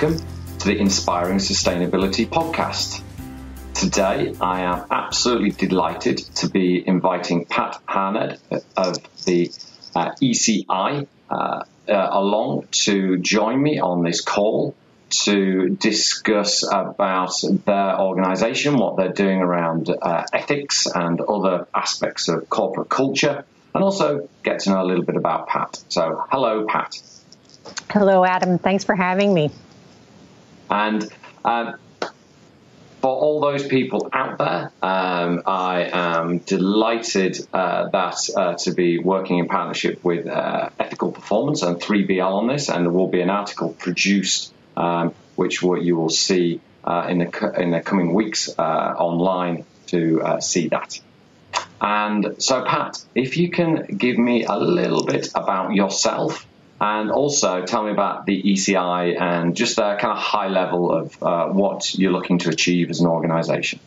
welcome to the Inspiring Sustainability Podcast. Today, I am absolutely delighted to be inviting Pat Harned of the uh, ECI uh, uh, along to join me on this call to discuss about their organization, what they're doing around uh, ethics and other aspects of corporate culture, and also get to know a little bit about Pat. So, hello, Pat. Hello, Adam. Thanks for having me. And um, for all those people out there, um, I am delighted uh, that uh, to be working in partnership with uh, Ethical Performance and 3BL on this, and there will be an article produced um, which you will see uh, in the in the coming weeks uh, online to uh, see that. And so, Pat, if you can give me a little bit about yourself and also tell me about the ECI and just a kind of high level of uh, what you're looking to achieve as an organization.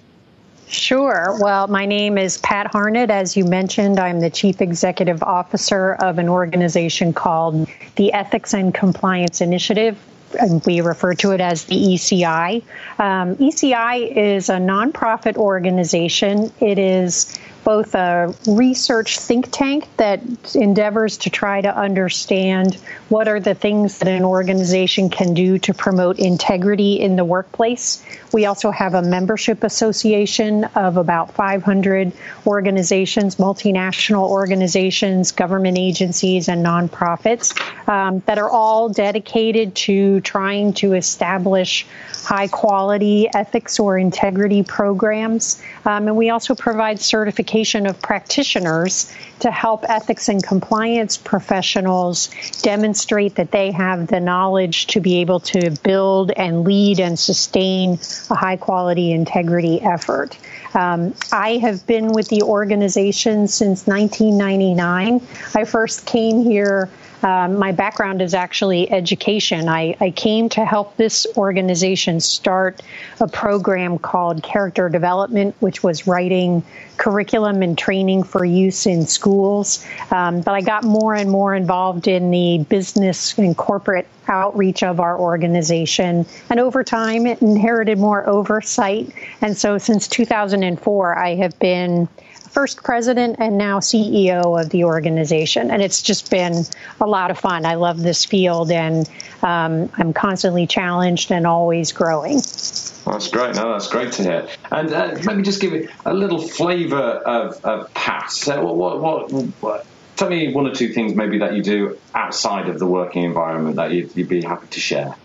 Sure. Well, my name is Pat Harned. As you mentioned, I'm the Chief Executive Officer of an organization called the Ethics and Compliance Initiative. And we refer to it as the ECI. Um, ECI is a nonprofit organization. It is both a research think tank that endeavors to try to understand what are the things that an organization can do to promote integrity in the workplace. We also have a membership association of about 500 organizations, multinational organizations, government agencies, and nonprofits um, that are all dedicated to trying to establish high quality ethics or integrity programs. Um, and we also provide certification of practitioners to help ethics and compliance professionals demonstrate that they have the knowledge to be able to build and lead and sustain a high quality integrity effort. Um, I have been with the organization since 1999. I first came here um, my background is actually education. I, I, came to help this organization start a program called Character Development, which was writing curriculum and training for use in schools. Um, but I got more and more involved in the business and corporate outreach of our organization. And over time, it inherited more oversight. And so since 2004, I have been first president and now CEO of the organization. And it's just been a lot of fun. I love this field and um, I'm constantly challenged and always growing. That's great. No, that's great to hear. And uh, me just give me a little flavour of, of. So what, what, what, tell me one or two things maybe that you do outside of the working environment that you'd, you'd be happy to share.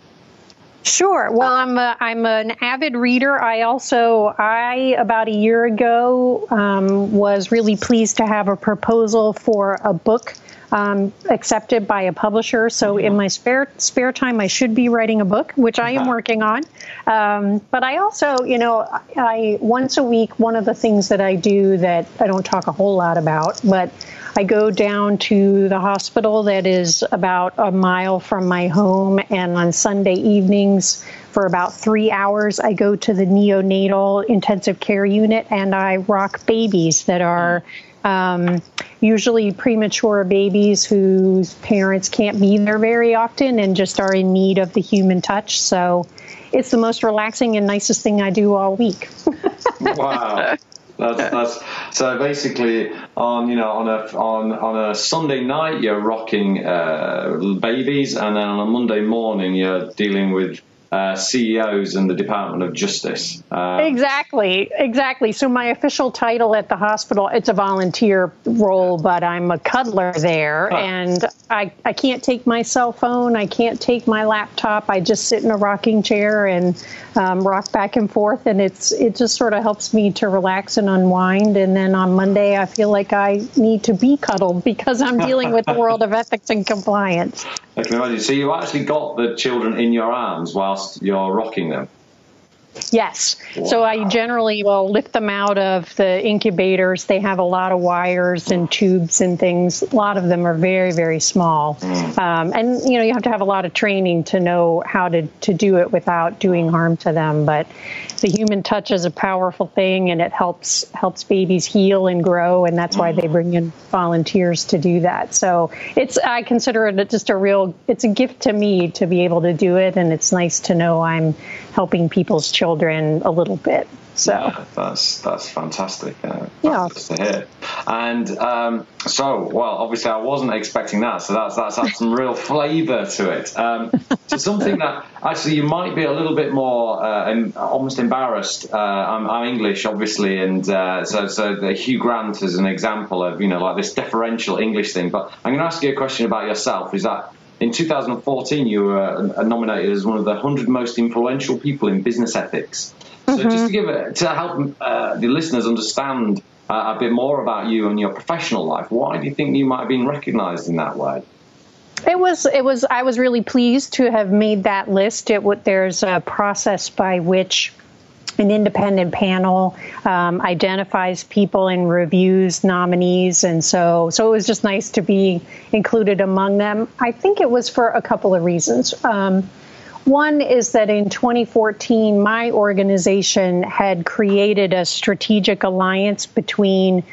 Sure. Well, I'm a, I'm an avid reader. I also I about a year ago um, was really pleased to have a proposal for a book um, accepted by a publisher. So in my spare spare time, I should be writing a book, which I am uh-huh. working on. Um, but I also, you know, I once a week one of the things that I do that I don't talk a whole lot about, but I go down to the hospital that is about a mile from my home, and on Sunday evenings, for about three hours, I go to the neonatal intensive care unit and I rock babies that are um, usually premature babies whose parents can't be there very often and just are in need of the human touch. So it's the most relaxing and nicest thing I do all week. wow. That's, that's so basically on you know on a on on a Sunday night you're rocking uh, babies, and then on a Monday morning you're dealing with uh, CEOs in the Department of Justice. Uh, exactly, exactly. So my official title at the hospital, it's a volunteer role, but I'm a cuddler there, huh. and I, I can't take my cell phone, I can't take my laptop. I just sit in a rocking chair and um, rock back and forth, and it's it just sort of helps me to relax and unwind. And then on Monday, I feel like I need to be cuddled because I'm dealing with the world of ethics and compliance. I can imagine. So you actually got the children in your arms whilst you're rocking them. Yes. Wow. So I generally will lift them out of the incubators. They have a lot of wires and tubes and things. A lot of them are very, very small. Mm. Um, and, you know, you have to have a lot of training to know how to, to do it without doing harm to them. But the human touch is a powerful thing and it helps helps babies heal and grow. And that's why they bring in volunteers to do that. So it's, I consider it just a real, it's a gift to me to be able to do it. And it's nice to know I'm helping people's children a little bit. So yeah, that's that's fantastic. Uh, yeah, to hear. And um, so, well, obviously, I wasn't expecting that. So that's that's had some real flavour to it. Um, so something that actually you might be a little bit more uh, almost embarrassed. Uh, I'm, I'm, English, obviously, and uh, so so the Hugh Grant is an example of you know like this deferential English thing. But I'm going to ask you a question about yourself. Is that in 2014, you were uh, nominated as one of the 100 most influential people in business ethics. So, mm-hmm. just to give it, to help uh, the listeners understand uh, a bit more about you and your professional life, why do you think you might have been recognised in that way? It was. It was. I was really pleased to have made that list. It. There's a process by which an independent panel um, identifies people and reviews nominees, and so so it was just nice to be included among them. I think it was for a couple of reasons. Um, one is that in 2014, my organization had created a strategic alliance between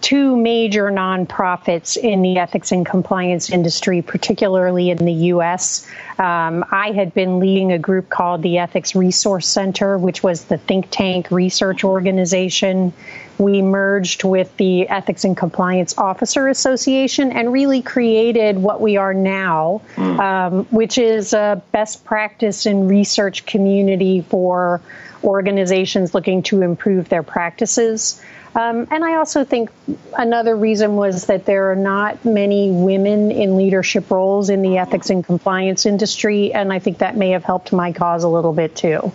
two major nonprofits in the ethics and compliance industry, particularly in the U.S. Um, I had been leading a group called the Ethics Resource Center, which was the think tank research organization. We merged with the Ethics and Compliance Officer Association and really created what we are now, mm. um, which is a best practice and research community for organizations looking to improve their practices. Um, and I also think another reason was that there are not many women in leadership roles in the ethics and compliance industry, and I think that may have helped my cause a little bit too.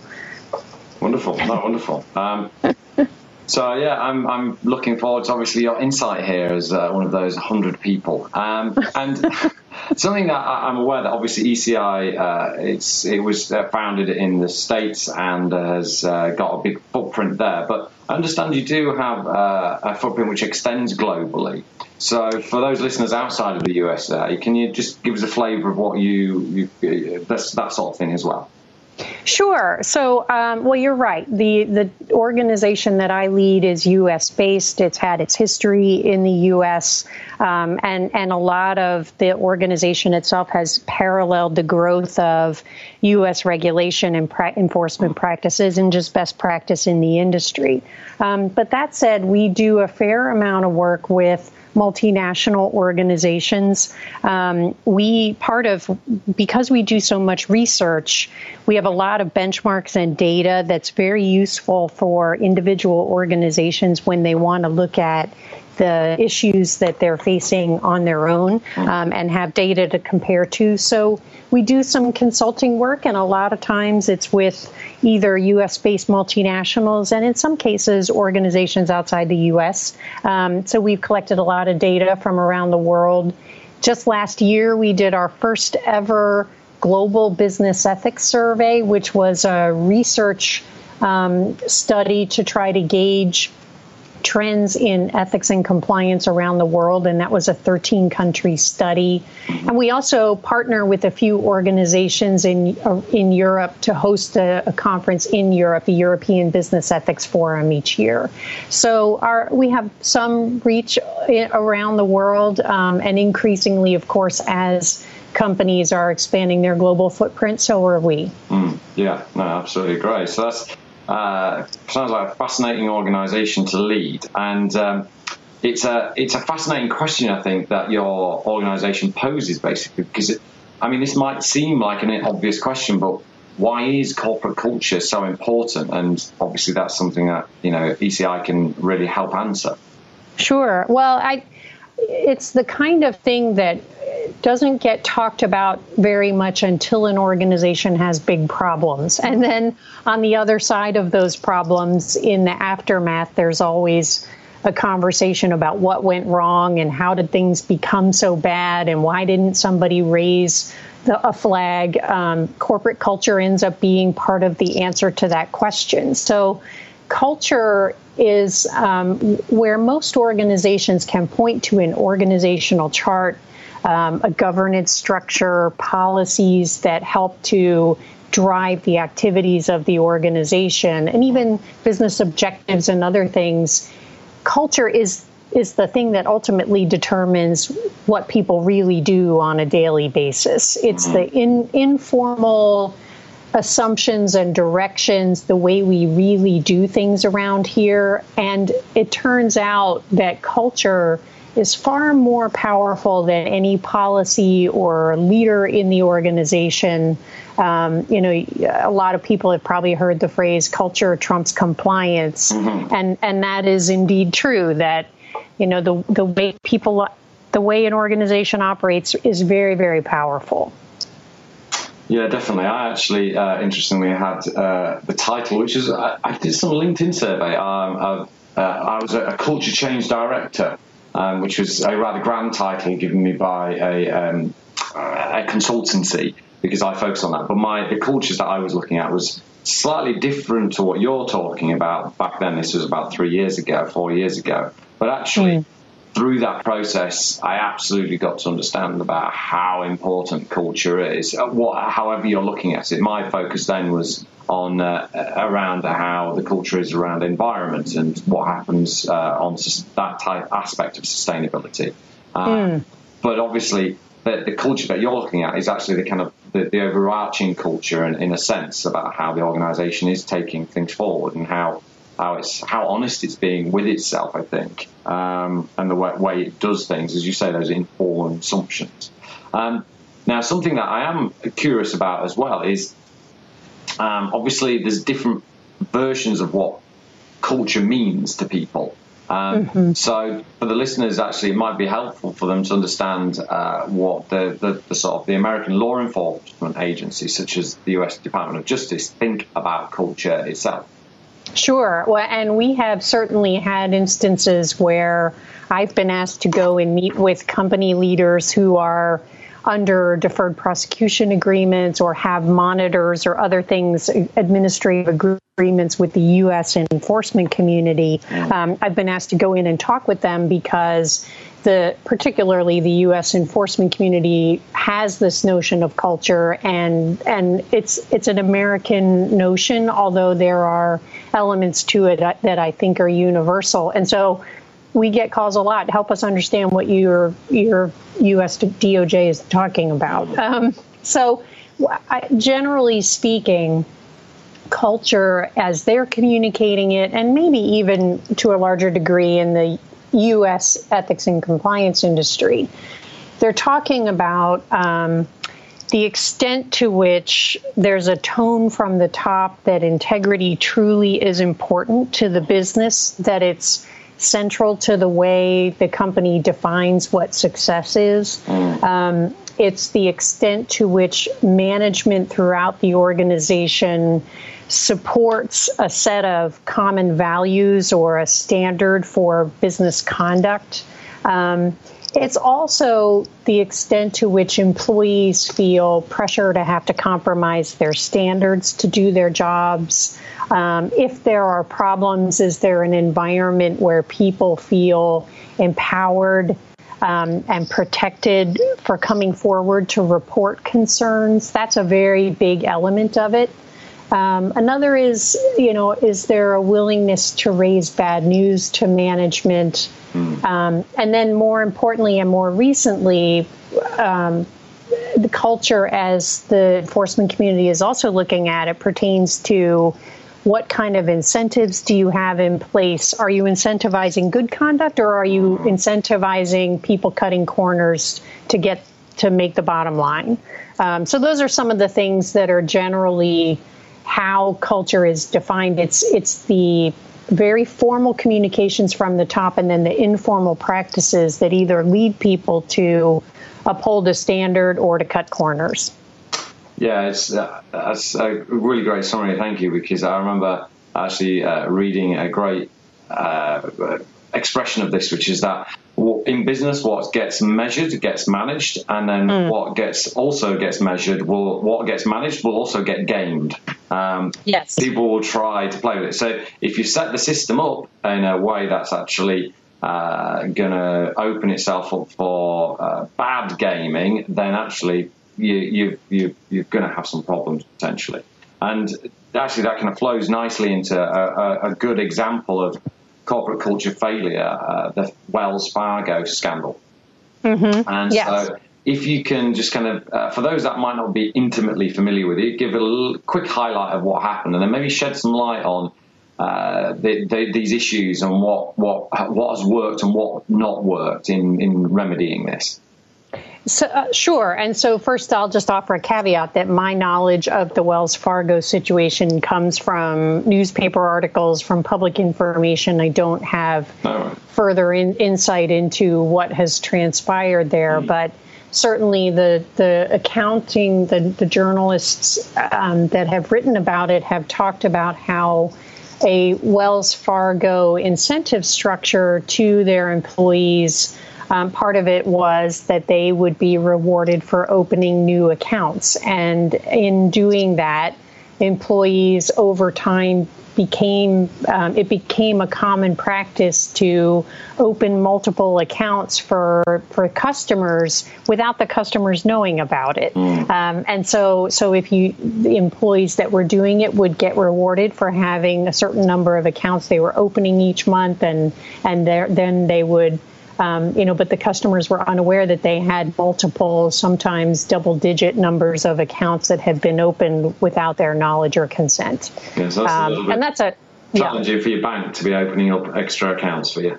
Wonderful, no, wonderful. Um, so yeah, I'm I'm looking forward to obviously your insight here as uh, one of those hundred people, um, and. Something that I'm aware that obviously ECI uh, it's it was uh, founded in the states and has uh, got a big footprint there. But I understand you do have uh, a footprint which extends globally. So for those listeners outside of the USA, can you just give us a flavour of what you, you that sort of thing as well? Sure. So, um, well, you're right. The the organization that I lead is U.S. based. It's had its history in the U.S. Um, and and a lot of the organization itself has paralleled the growth of U.S. regulation and pra- enforcement practices and just best practice in the industry. Um, but that said, we do a fair amount of work with multinational organizations. Um, we part of because we do so much research, we have a lot of benchmarks and data that's very useful for individual organizations when they want to look at the issues that they're facing on their own um, and have data to compare to. So we do some consulting work, and a lot of times it's with either U.S. based multinationals and in some cases organizations outside the U.S. Um, so we've collected a lot of data from around the world. Just last year, we did our first ever global business ethics survey, which was a research um, study to try to gauge trends in ethics and compliance around the world, and that was a 13 country study. And we also partner with a few organizations in uh, in Europe to host a, a, conference in Europe, the European Business Ethics Forum each year. So our we have some reach around the world, um, and increasingly, of course, as companies are expanding their global footprint, so are we. Mm, yeah, no, absolutely great. So that's uh, sounds like a fascinating organisation to lead, and um, it's a it's a fascinating question I think that your organisation poses basically because it, I mean this might seem like an obvious question, but why is corporate culture so important? And obviously that's something that you know ECI can really help answer. Sure. Well, I it's the kind of thing that doesn't get talked about very much until an organization has big problems. And then on the other side of those problems, in the aftermath, there's always a conversation about what went wrong and how did things become so bad and why didn't somebody raise the, a flag. Um, corporate culture ends up being part of the answer to that question. So, culture is um, where most organizations can point to an organizational chart, um, a governance structure, policies that help to drive the activities of the organization, and even business objectives and other things. Culture is is the thing that ultimately determines what people really do on a daily basis. It's the in, informal assumptions and directions, the way we really do things around here. And it turns out that culture is far more powerful than any policy or leader in the organization. Um, you know, a lot of people have probably heard the phrase "culture trumps compliance," mm-hmm. and and that is indeed true. That you know the the way people the way an organization operates is very very powerful yeah definitely. I actually uh, interestingly had uh, the title which is I, I, did some linkedin survey. Um, uh, i was a, a, culture change director um, which was a rather grand title given me by a, um, a consultancy because i focus on that. But my the cultures that i was looking at was slightly different to what you're talking about back then. This was about three years ago four years ago. But actually, mm. Through that process, I absolutely got to understand about how important culture is. Uh, what, however you're looking at it, my focus then was on uh, around how the culture is around environment and what happens uh, on that type aspect of sustainability. mm. But obviously, the, the, culture that you're looking at is actually the kind of the, the overarching culture, in, in a sense, about how the organisation is taking things forward and how how it's how honest it's being with itself. I think, um, and the way, way, it does things, as you say, those informed assumptions. Um, now, something that I am curious about as well is um, obviously there's different versions of what culture means to people. Um, mm-hmm. So, for the listeners, actually, it might be helpful for them to understand uh, what the, the, the, sort of the American law enforcement agencies, such as the U.S. Department of Justice, think about culture itself. Sure. Well, and we have certainly had instances where I've been asked to go and meet with company leaders who are under deferred prosecution agreements or have monitors or other things, administrative agreements with the U.S. enforcement community. Um, I've been asked to go in and talk with them because the particularly the U.S. enforcement community has this notion of culture, and and it's it's an American notion, although there are elements to it that I think are universal. And so we get calls a lot. Help us understand what your your U.S. DOJ is talking about. Um, so, I, generally speaking, culture as they're communicating it, and maybe even to a larger degree in the U.S. ethics and compliance industry. They're talking about um, the extent to which there's a tone from the top that integrity truly is important to the business, that it's central to the way the company defines what success is. Mm. Um, it's the extent to which management throughout the organization supports a set of common values or a standard for business conduct. Um, it's also the extent to which employees feel pressure to have to compromise their standards to do their jobs. Um, if there are problems, is there an environment where people feel empowered um, and protected for coming forward to report concerns? That's a very big element of it. Um, another is, you know, is there a willingness to raise bad news to management? Mm. Um, and then, more importantly, and more recently, um, the culture as the enforcement community is also looking at it pertains to what kind of incentives do you have in place? Are you incentivizing good conduct or are you incentivizing people cutting corners to get to make the bottom line? Um, so those are some of the things that are generally how culture is defined. It's it's the very formal communications from the top and then the informal practices that either lead people to uphold a standard or to cut corners. Yeah, it's uh, that's a really great summary. Thank you, because I remember actually uh, reading a great uh, expression of this, which is that in business, what gets measured gets managed, and then mm. what gets also gets measured will what gets managed will also get gamed. Um, yes, people will try to play with it. So if you set the system up in a way that's actually uh, going to open itself up for uh, bad gaming, then actually you, you, you, you're going to have some problems potentially. And actually, that kind of flows nicely into a, a, a good example of corporate culture failure, uh, the Wells Fargo scandal. Mm-hmm. And yes. so, if you can just kind of, uh, for those that might not be intimately familiar with it, give a little, quick highlight of what happened, and then maybe shed some light on uh, the, the, these issues and what, what what has worked and what not worked in, in remedying this. So, uh, sure. And so, first, I'll just offer a caveat that my knowledge of the Wells Fargo situation comes from newspaper articles, from public information. I don't have oh. further in, insight into what has transpired there, mm. but certainly the the accounting, the the journalists um, that have written about it have talked about how a Wells Fargo incentive structure to their employees um, part of it was that they would be rewarded for opening new accounts. And in doing that, employees over time became um, it became a common practice to open multiple accounts for for customers without the customers knowing about it. Mm. Um, and so so if you the employees that were doing it would get rewarded for having a certain number of accounts they were opening each month, and and there, then they would um, you know, but the customers were unaware that they had multiple, sometimes double-digit numbers of accounts that had been opened without their knowledge or consent. Yes, that's um, and that's a challenging yeah. for your bank to be opening up extra accounts for you.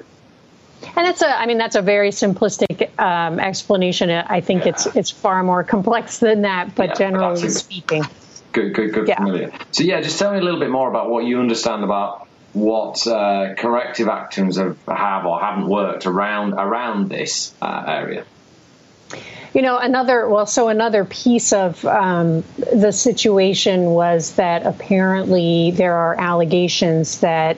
And that's a, I mean, that's a very simplistic um, explanation. I think yeah. it's it's far more complex than that, but yeah, generally but speaking. Good, good, good, yeah. familiar. So yeah, just tell me a little bit more about what you understand about what uh, corrective actions have, have or haven't worked around around this uh, area. You know, another well, so another piece of um, the situation was that apparently there are allegations that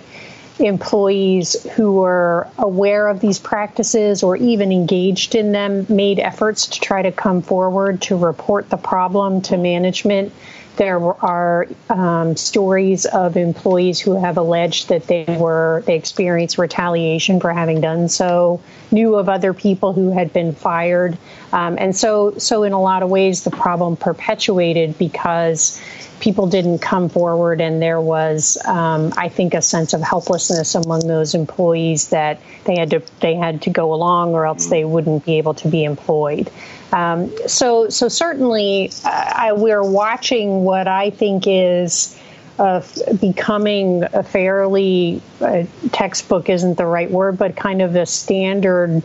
employees who were aware of these practices or even engaged in them made efforts to try to come forward to report the problem to management there are um, stories of employees who have alleged that they were they experienced retaliation for having done so. Knew of other people who had been fired, um, and so so in a lot of ways the problem perpetuated because people didn't come forward, and there was, um, I think, a sense of helplessness among those employees that they had to they had to go along, or else they wouldn't be able to be employed. Um, so, so certainly, uh, I, we're watching what I think is uh, becoming a fairly uh, textbook isn't the right word, but kind of a standard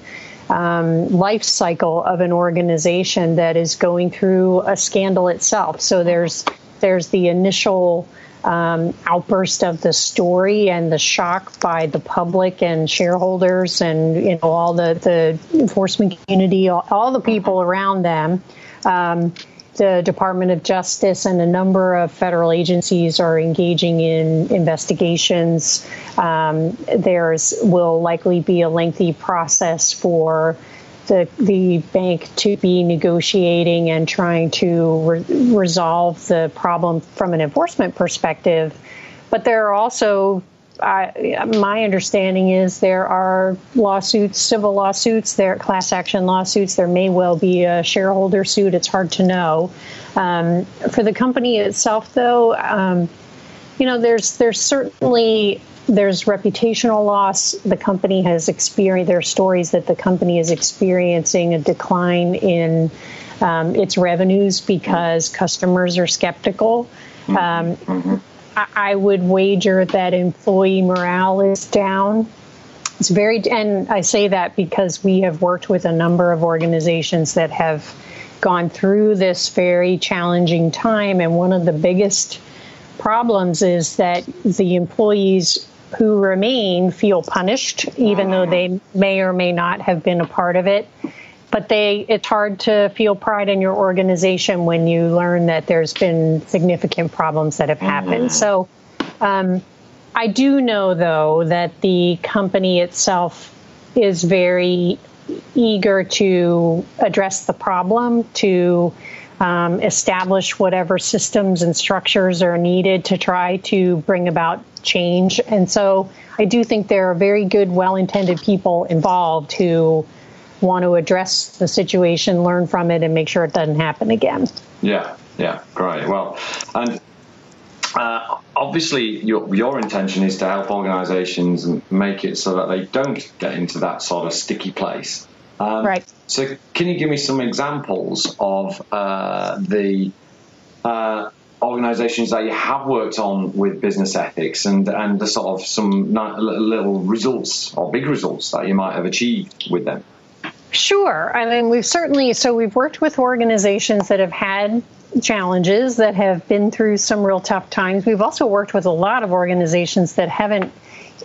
um, life cycle of an organization that is going through a scandal itself. So there's there's the initial um, outburst of the story and the shock by the public and shareholders and you know all the the enforcement community, all, all the people around them. Um, the Department of Justice and a number of federal agencies are engaging in investigations. Um, there's will likely be a lengthy process for the, the bank to be negotiating and trying to re- resolve the problem from an enforcement perspective. But there are also, uh, my understanding is there are lawsuits, civil lawsuits, there are class action lawsuits. There may well be a shareholder suit. It's hard to know. Um, for the company itself, though, um, you know, there's there's certainly there's reputational loss. The company has experienced, there are stories that the company is experiencing a decline in um, its revenues because customers are skeptical. Um, I, I would wager that employee morale is down. It's very, and I say that because we have worked with a number of organizations that have gone through this very challenging time. And one of the biggest problems is that the employees who remain feel punished, even though they may or may not have been a part of it. But they, it's hard to feel pride in your organization when you learn that there's been significant problems that have happened. Mm-hmm. So, um, I do know, though, that the company itself is very eager to address the problem, to um, establish whatever systems and structures are needed to try to bring about change. And so I do think there are very good, well intended people involved who want to address the situation, learn from it, and make sure it doesn't happen again. Yeah, yeah, great. Well, and uh, obviously, your your intention is to help organisations and make it so that they don't get into that sort of sticky place. Um, right. So, can you give me some examples of uh, the uh, organisations that you have worked on with business ethics, and and the sort of some little results or big results that you might have achieved with them? Sure. I mean, we've certainly so we've worked with organizations that have had challenges that have been through some real tough times. We've also worked with a lot of organizations that haven't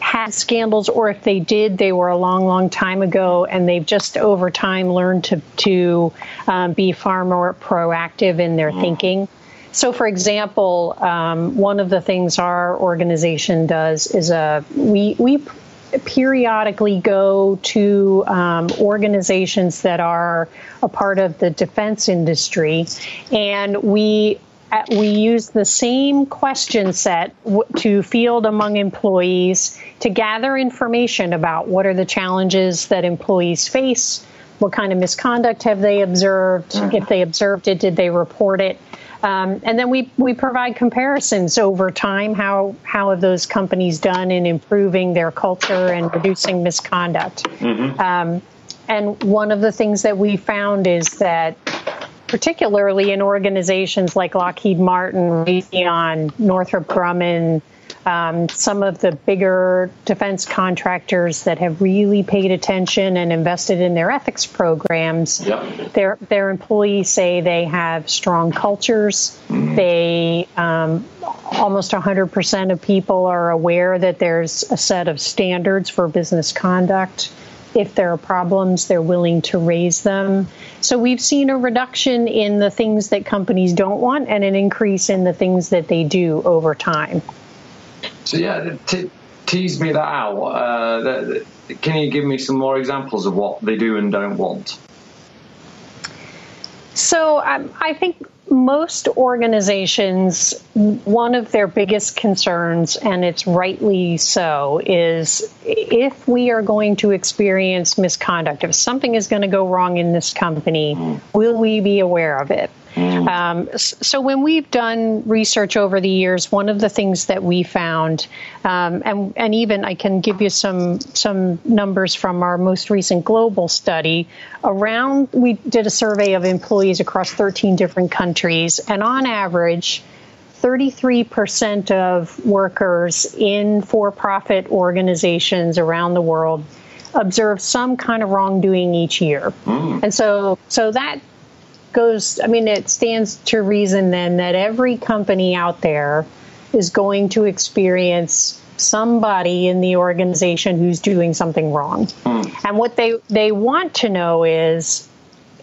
had scandals, or if they did, they were a long, long time ago, and they've just over time learned to to um, be far more proactive in their mm. thinking. So, for example, um, one of the things our organization does is a uh, we we periodically go to um, organizations that are a part of the defense industry, and we uh, we use the same question set to field among employees to gather information about what are the challenges that employees face, what kind of misconduct have they observed, mm-hmm. if they observed it, did they report it, um, and then we, we provide comparisons over time. How, how have those companies done in improving their culture and reducing misconduct? Mm-hmm. Um, and one of the things that we found is that, particularly in organizations like Lockheed Martin, Raytheon, Northrop Grumman, um, some of the bigger defense contractors that have really paid attention and invested in their ethics programs, yep. their their employees say they have strong cultures. Mm-hmm. They um, almost 100% of people are aware that there's a set of standards for business conduct. If there are problems, they're willing to raise them. So we've seen a reduction in the things that companies don't want and an increase in the things that they do over time. So yeah, t- tease me that out. Uh, can you give me some more examples of what they do and don't want? So um, I think most organizations, one of their biggest concerns, and it's rightly so, is if we are going to experience misconduct, if something is going to go wrong in this company, mm. will we be aware of it? Mm. Um, so when we've done research over the years, one of the things that we found, um, and, and even I can give you some some numbers from our most recent global study. Around, we did a survey of employees across 13 different countries, and on average. 33% of workers in for profit organizations around the world observe some kind of wrongdoing each year. Mm. And so so that goes, I mean, it stands to reason then that every company out there is going to experience somebody in the organization who's doing something wrong. Mm. And what they, they want to know is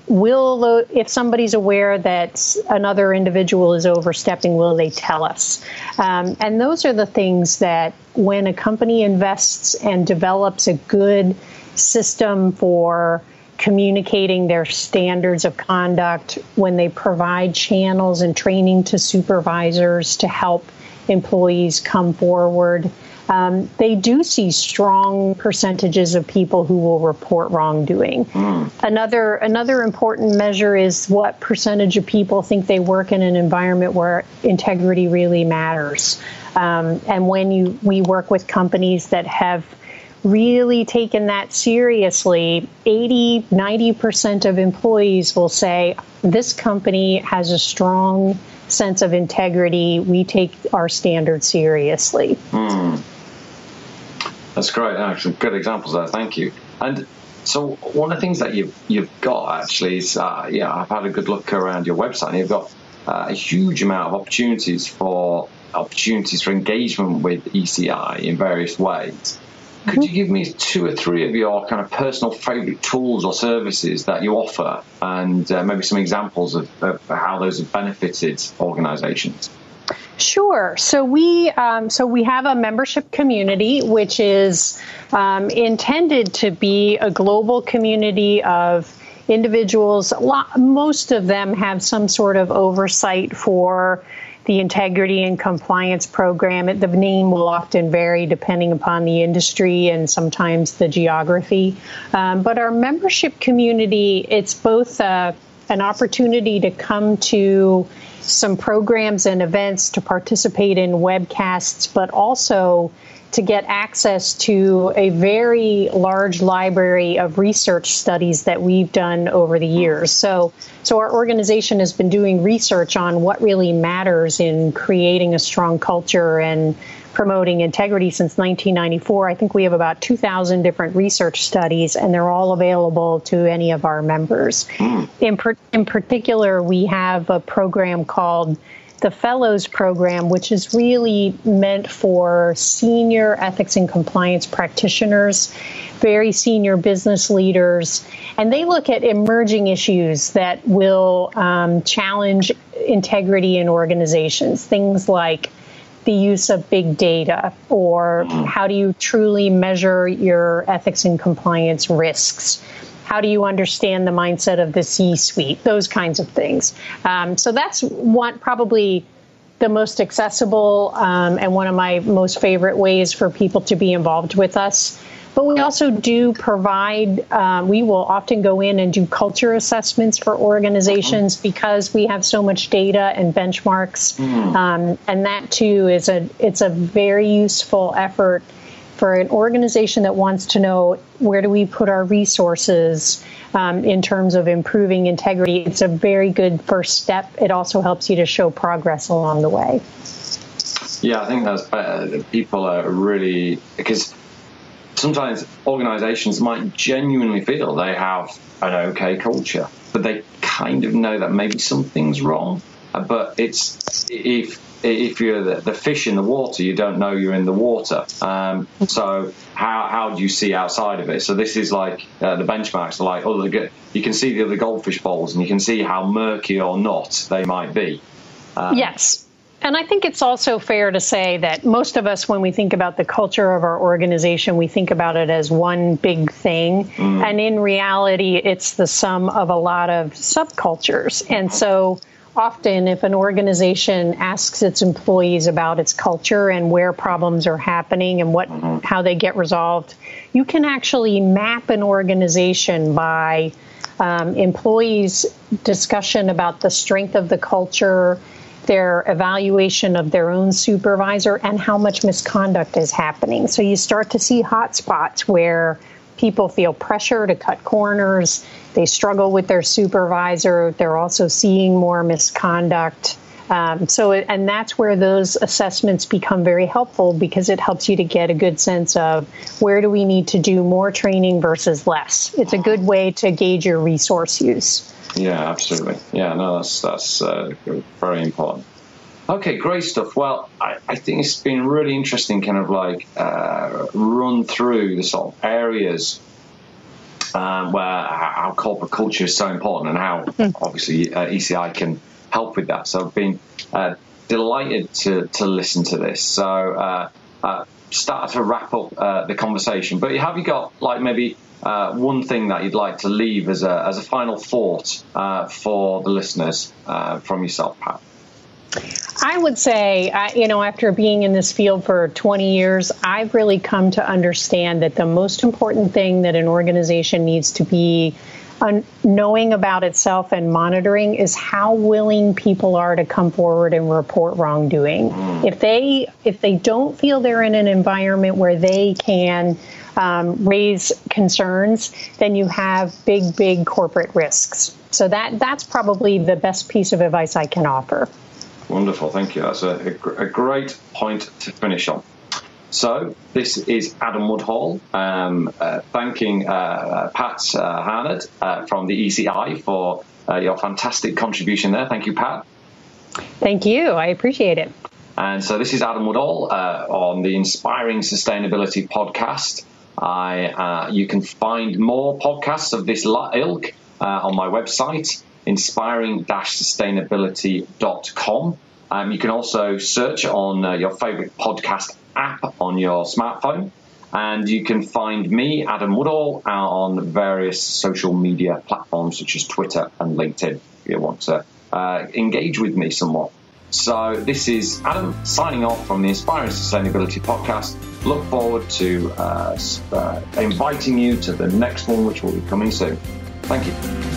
will if somebody's aware that another individual is overstepping will they tell us um, and those are the things that when a company invests and develops a good system for communicating their standards of conduct, when they provide channels and training to supervisors to help employees come forward. Um, they do see strong percentages of people who will report wrongdoing. Mm. Another another important measure is what percentage of people think they work in an environment where integrity really matters. Um, and when you we work with companies that have really taken that seriously, 80, 90% of employees will say, This company has a strong sense of integrity. We take our standards seriously. Hmm. That's great. Actually, good examples there. Thank you. And so, one of the things that you've, you've got actually is, uh, yeah, I've had a good look around your website, and you've got uh, a huge amount of opportunities for opportunities for engagement with ECI in various ways. Could you give me two or three of your kind of personal favorite tools or services that you offer, and uh, maybe some examples of, of, how those have benefited organizations? Sure. So we um, so we have a membership community which is um, intended to be a global community of individuals. Most of them have some sort of oversight for the integrity and compliance program. The name will often vary depending upon the industry and sometimes the geography. Um, but our membership community, it's both uh, an opportunity to come to some programs and events to participate in webcasts, but also to get access to a very large library of research studies that we've done over the years. So, so our organization has been doing research on what really matters in creating a strong culture and promoting integrity since 1994. I think we have about 2,000 different research studies, and they're all available to any of our members. Mm. In, per, in particular, we have a program called the Fellows Program, which is really meant for senior ethics and compliance practitioners, very senior business leaders, and they look at emerging issues that will um, challenge integrity in organizations. Things like the use of big data, or how do you truly measure your ethics and compliance risks? How do you understand the mindset of the C suite? Those kinds of things. Um, so that's one probably the most accessible um, and one of my most favorite ways for people to be involved with us. But we also do provide, um, we will often go in and do culture assessments for organizations because we have so much data and benchmarks. Mm. Um, and that too is a, it's a very useful effort for an organization that wants to know where do we put our resources um, in terms of improving integrity, it's a very good first step. It also helps you to show progress along the way. Yeah, I think that's better. People are really because sometimes organizations might genuinely feel they have an okay culture, but they kind of know that maybe something's wrong. But it's if if you're the, the, fish in the water, you don't know you're in the water. Um, so how, how do you see outside of it? So this is like uh, the benchmarks are like, oh, you can see the other goldfish bowls and you can see how murky or not they might be. Um, yes. And I think it's also fair to say that most of us, when we think about the culture of our organization, we think about it as one big thing. Mm. And in reality, it's the sum of a lot of subcultures. And so often if an organization asks its employees about its culture and where problems are happening and what mm-hmm. how they get resolved you can actually map an organization by um, employees discussion about the strength of the culture their evaluation of their own supervisor and how much misconduct is happening so you start to see hotspots where people feel pressure to cut corners. They struggle with their supervisor. They're also seeing more misconduct. Um, so, and that's where those assessments become very helpful because it helps you to get a good sense of where do we need to do more training versus less. It's a good way to gauge your resource use. Yeah, absolutely. Yeah, no, that's that's uh, very important. Okay, great stuff. Well, I, I, think it's been really interesting, kind of like uh, run through the sort of areas um, where our corporate culture is so important and how mm-hmm. obviously uh, ECI can help with that. So I've been uh, delighted to, to listen to this. So uh, uh start to wrap up uh, the conversation. But have you got like maybe uh, one thing that you'd like to leave as a, as a final thought for the listeners from yourself, Pat? I would say, you know, after being in this field for 20 years, I've really come to understand that the most important thing that an organization needs to be knowing about itself and monitoring is how willing people are to come forward and report wrongdoing. Mm. If they if they don't feel they're in an environment where they can um, raise concerns, then you have big, big corporate risks. So that that's probably the best piece of advice I can offer. Wonderful, thank you. That's a, a, a great point to finish on. So this is Adam Woodhall um, uh, thanking uh, uh Pat uh, Harned uh, from the ECI for uh, your fantastic contribution there. Thank you, Pat. Thank you. I appreciate it. And so this is Adam Woodhall uh, on the Inspiring Sustainability podcast. I, you can find more podcasts of this ilk on my website, inspiring-sustainability.com. Um, you can also search on uh, your favorite podcast app on your smartphone. And you can find me, Adam Woodhall, on various social media platforms such as Twitter and LinkedIn if you want to uh, engage with me somewhat. So, this is Adam signing off from the Inspiring Sustainability Podcast. Look forward to uh, uh, inviting you to the next one, which will be coming soon. Thank you.